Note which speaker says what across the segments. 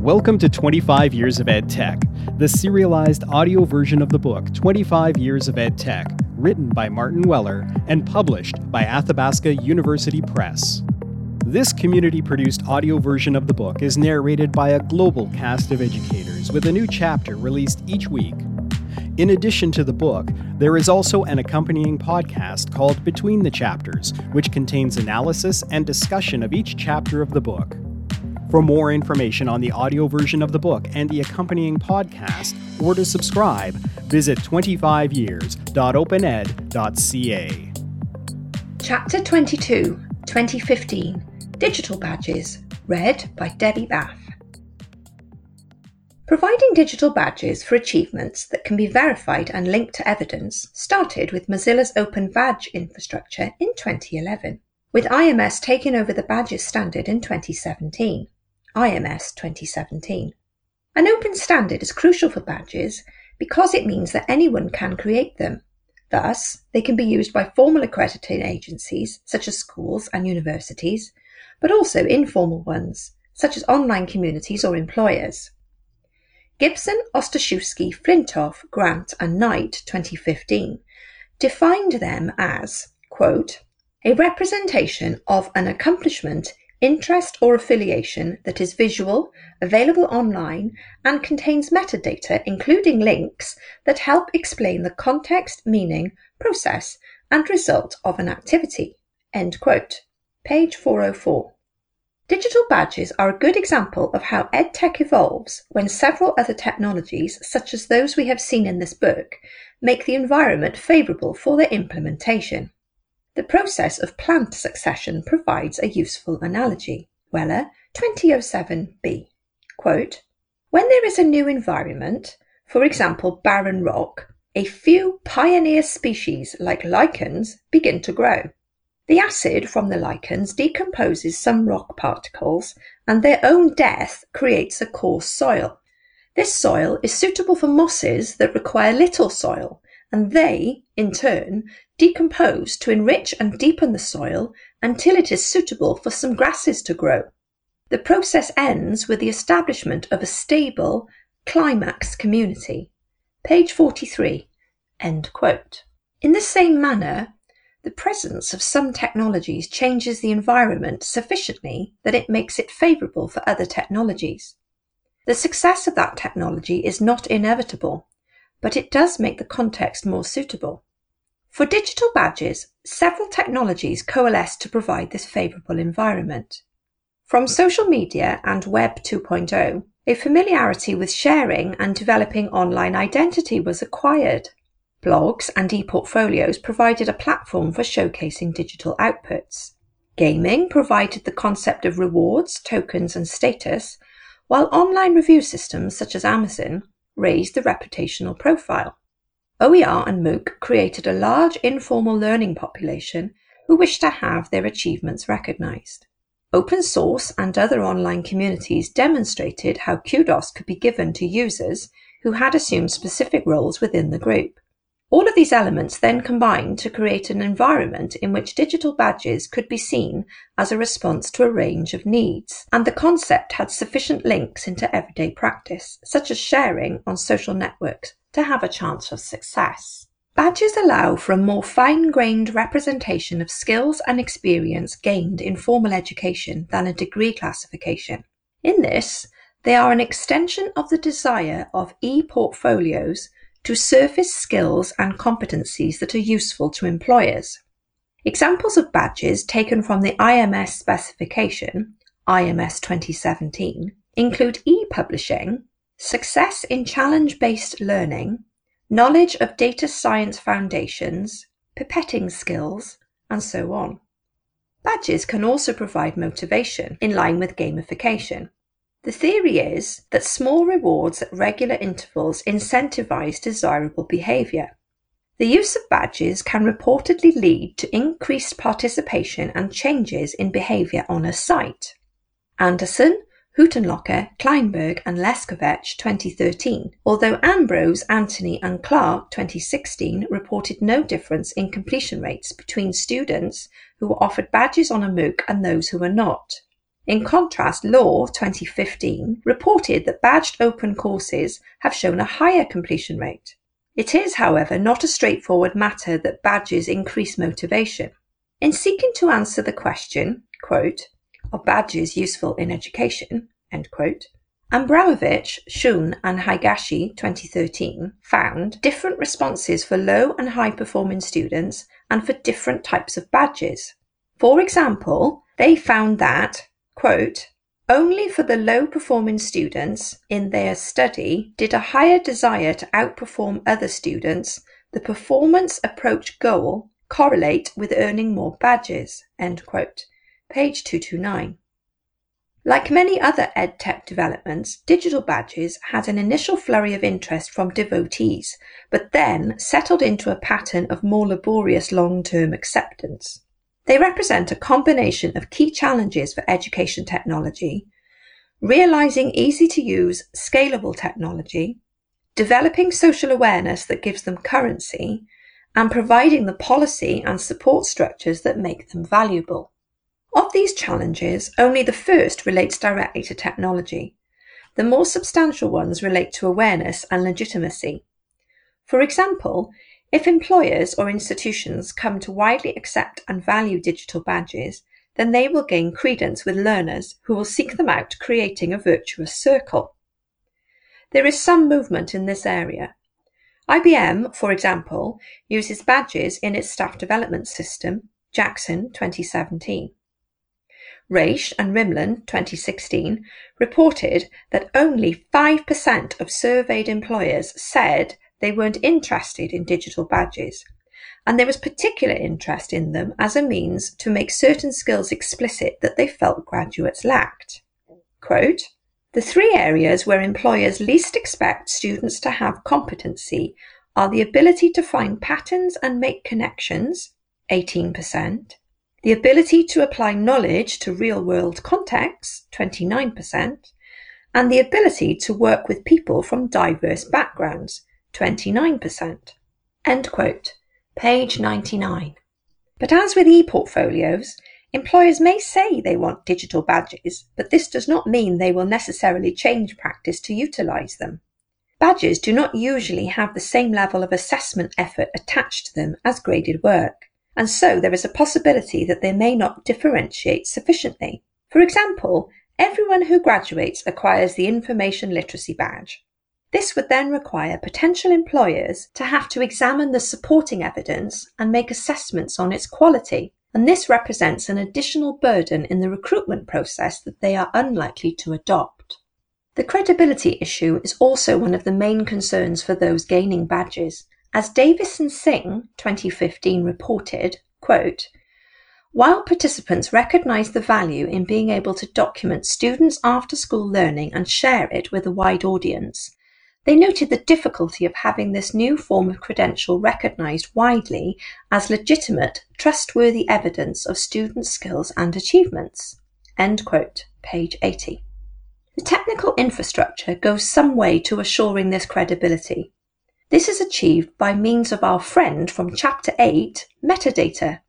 Speaker 1: Welcome to 25 Years of Ed Tech, the serialized audio version of the book 25 Years of Ed Tech, written by Martin Weller and published by Athabasca University Press. This community produced audio version of the book is narrated by a global cast of educators with a new chapter released each week. In addition to the book, there is also an accompanying podcast called Between the Chapters, which contains analysis and discussion of each chapter of the book. For more information on the audio version of the book and the accompanying podcast, or to subscribe, visit 25years.opened.ca.
Speaker 2: Chapter 22, 2015 Digital Badges, read by Debbie Bath. Providing digital badges for achievements that can be verified and linked to evidence started with Mozilla's Open Badge infrastructure in 2011, with IMS taking over the badges standard in 2017. IMS 2017. An open standard is crucial for badges because it means that anyone can create them. Thus, they can be used by formal accrediting agencies such as schools and universities, but also informal ones such as online communities or employers. Gibson, Ostaszewski, Flintoff, Grant, and Knight 2015 defined them as, quote, a representation of an accomplishment interest or affiliation that is visual, available online, and contains metadata, including links that help explain the context, meaning, process, and result of an activity. End quote. Page 404. Digital badges are a good example of how EdTech evolves when several other technologies, such as those we have seen in this book, make the environment favourable for their implementation. The process of plant succession provides a useful analogy. Weller, 2007b. Quote, when there is a new environment, for example barren rock, a few pioneer species like lichens begin to grow. The acid from the lichens decomposes some rock particles and their own death creates a coarse soil. This soil is suitable for mosses that require little soil and they, in turn, decompose to enrich and deepen the soil until it is suitable for some grasses to grow. The process ends with the establishment of a stable, climax community. Page 43. End quote. In the same manner, the presence of some technologies changes the environment sufficiently that it makes it favourable for other technologies. The success of that technology is not inevitable, but it does make the context more suitable. For digital badges, several technologies coalesce to provide this favourable environment. From social media and Web 2.0, a familiarity with sharing and developing online identity was acquired. Blogs and e-portfolios provided a platform for showcasing digital outputs. Gaming provided the concept of rewards, tokens, and status, while online review systems such as Amazon raised the reputational profile. OER and MOOC created a large informal learning population who wished to have their achievements recognized. Open source and other online communities demonstrated how kudos could be given to users who had assumed specific roles within the group. All of these elements then combined to create an environment in which digital badges could be seen as a response to a range of needs, and the concept had sufficient links into everyday practice, such as sharing on social networks to have a chance of success. Badges allow for a more fine-grained representation of skills and experience gained in formal education than a degree classification. In this, they are an extension of the desire of e-portfolios to surface skills and competencies that are useful to employers. Examples of badges taken from the IMS specification, IMS 2017, include e-publishing, success in challenge-based learning, knowledge of data science foundations, pipetting skills, and so on. Badges can also provide motivation in line with gamification. The theory is that small rewards at regular intervals incentivize desirable behavior. The use of badges can reportedly lead to increased participation and changes in behavior on a site. Anderson, Huttenlocher, Kleinberg, and Leskovec 2013, although Ambrose, Anthony, and Clark 2016 reported no difference in completion rates between students who were offered badges on a MOOC and those who were not. In contrast, Law 2015 reported that badged open courses have shown a higher completion rate. It is, however, not a straightforward matter that badges increase motivation. In seeking to answer the question, quote, are badges useful in education, end quote, Schunn, and Higashi 2013 found different responses for low and high performing students and for different types of badges. For example, they found that, quote, only for the low performing students in their study did a higher desire to outperform other students, the performance approach goal, correlate with earning more badges. End quote. Page 229. Like many other EdTech developments, digital badges had an initial flurry of interest from devotees, but then settled into a pattern of more laborious long-term acceptance. They represent a combination of key challenges for education technology, realizing easy to use, scalable technology, developing social awareness that gives them currency, and providing the policy and support structures that make them valuable. Of these challenges, only the first relates directly to technology. The more substantial ones relate to awareness and legitimacy. For example, if employers or institutions come to widely accept and value digital badges, then they will gain credence with learners who will seek them out, creating a virtuous circle. There is some movement in this area. IBM, for example, uses badges in its staff development system, Jackson 2017. Raish and Rimland 2016 reported that only 5% of surveyed employers said they weren't interested in digital badges, and there was particular interest in them as a means to make certain skills explicit that they felt graduates lacked. Quote, the three areas where employers least expect students to have competency are the ability to find patterns and make connections, 18%, the ability to apply knowledge to real world contexts, 29%, and the ability to work with people from diverse backgrounds, 29%. End quote. Page 99. But as with e-portfolios, employers may say they want digital badges, but this does not mean they will necessarily change practice to utilize them. Badges do not usually have the same level of assessment effort attached to them as graded work and so there is a possibility that they may not differentiate sufficiently. For example, everyone who graduates acquires the Information Literacy Badge. This would then require potential employers to have to examine the supporting evidence and make assessments on its quality, and this represents an additional burden in the recruitment process that they are unlikely to adopt. The credibility issue is also one of the main concerns for those gaining badges, as Davis and Singh 2015 reported, quote, while participants recognise the value in being able to document students' after school learning and share it with a wide audience, they noted the difficulty of having this new form of credential recognised widely as legitimate, trustworthy evidence of students' skills and achievements. End quote, page 80. The technical infrastructure goes some way to assuring this credibility. This is achieved by means of our friend from Chapter 8, metadata.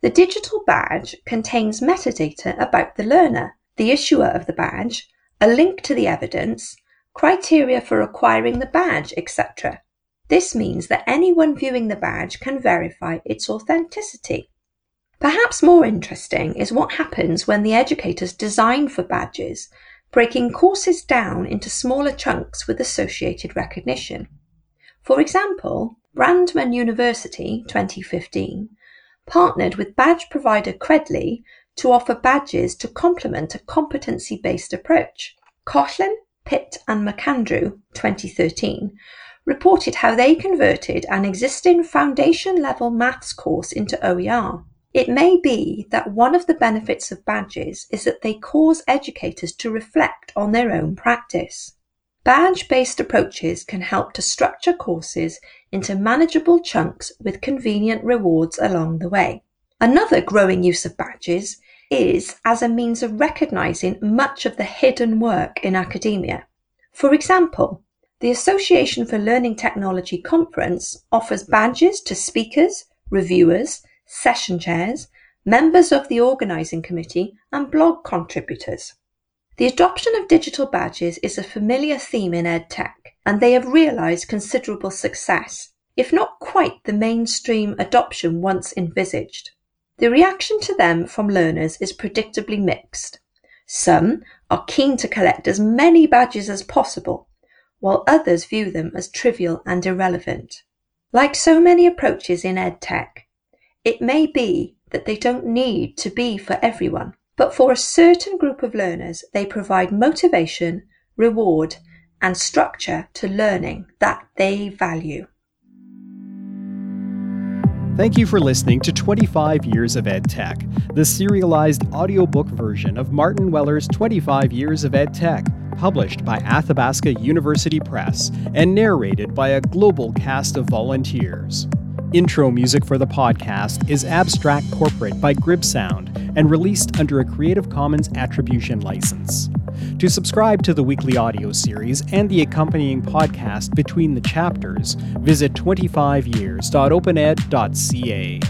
Speaker 2: The digital badge contains metadata about the learner, the issuer of the badge, a link to the evidence, criteria for acquiring the badge, etc. This means that anyone viewing the badge can verify its authenticity. Perhaps more interesting is what happens when the educators design for badges, breaking courses down into smaller chunks with associated recognition. For example, Brandman University 2015 partnered with badge provider Credly to offer badges to complement a competency-based approach. Coughlan, Pitt and McAndrew 2013 reported how they converted an existing foundation level maths course into OER. It may be that one of the benefits of badges is that they cause educators to reflect on their own practice. Badge-based approaches can help to structure courses into manageable chunks with convenient rewards along the way. Another growing use of badges is as a means of recognizing much of the hidden work in academia. For example, the Association for Learning Technology Conference offers badges to speakers, reviewers, session chairs, members of the organising committee, and blog contributors. The adoption of digital badges is a familiar theme in EdTech, and they have realised considerable success, if not quite the mainstream adoption once envisaged. The reaction to them from learners is predictably mixed. Some are keen to collect as many badges as possible, while others view them as trivial and irrelevant. Like so many approaches in EdTech, it may be that they don't need to be for everyone, but for a certain group of learners, they provide motivation, reward, and structure to learning that they value.
Speaker 1: Thank you for listening to 25 Years of Ed Tech, the serialized audiobook version of Martin Weller's 25 Years of Ed Tech, published by Athabasca University Press and narrated by a global cast of volunteers. Intro music for the podcast is Abstract Corporate by Grib Sound and released under a Creative Commons Attribution license. To subscribe to the weekly audio series and the accompanying podcast between the chapters, visit 25years.opened.ca.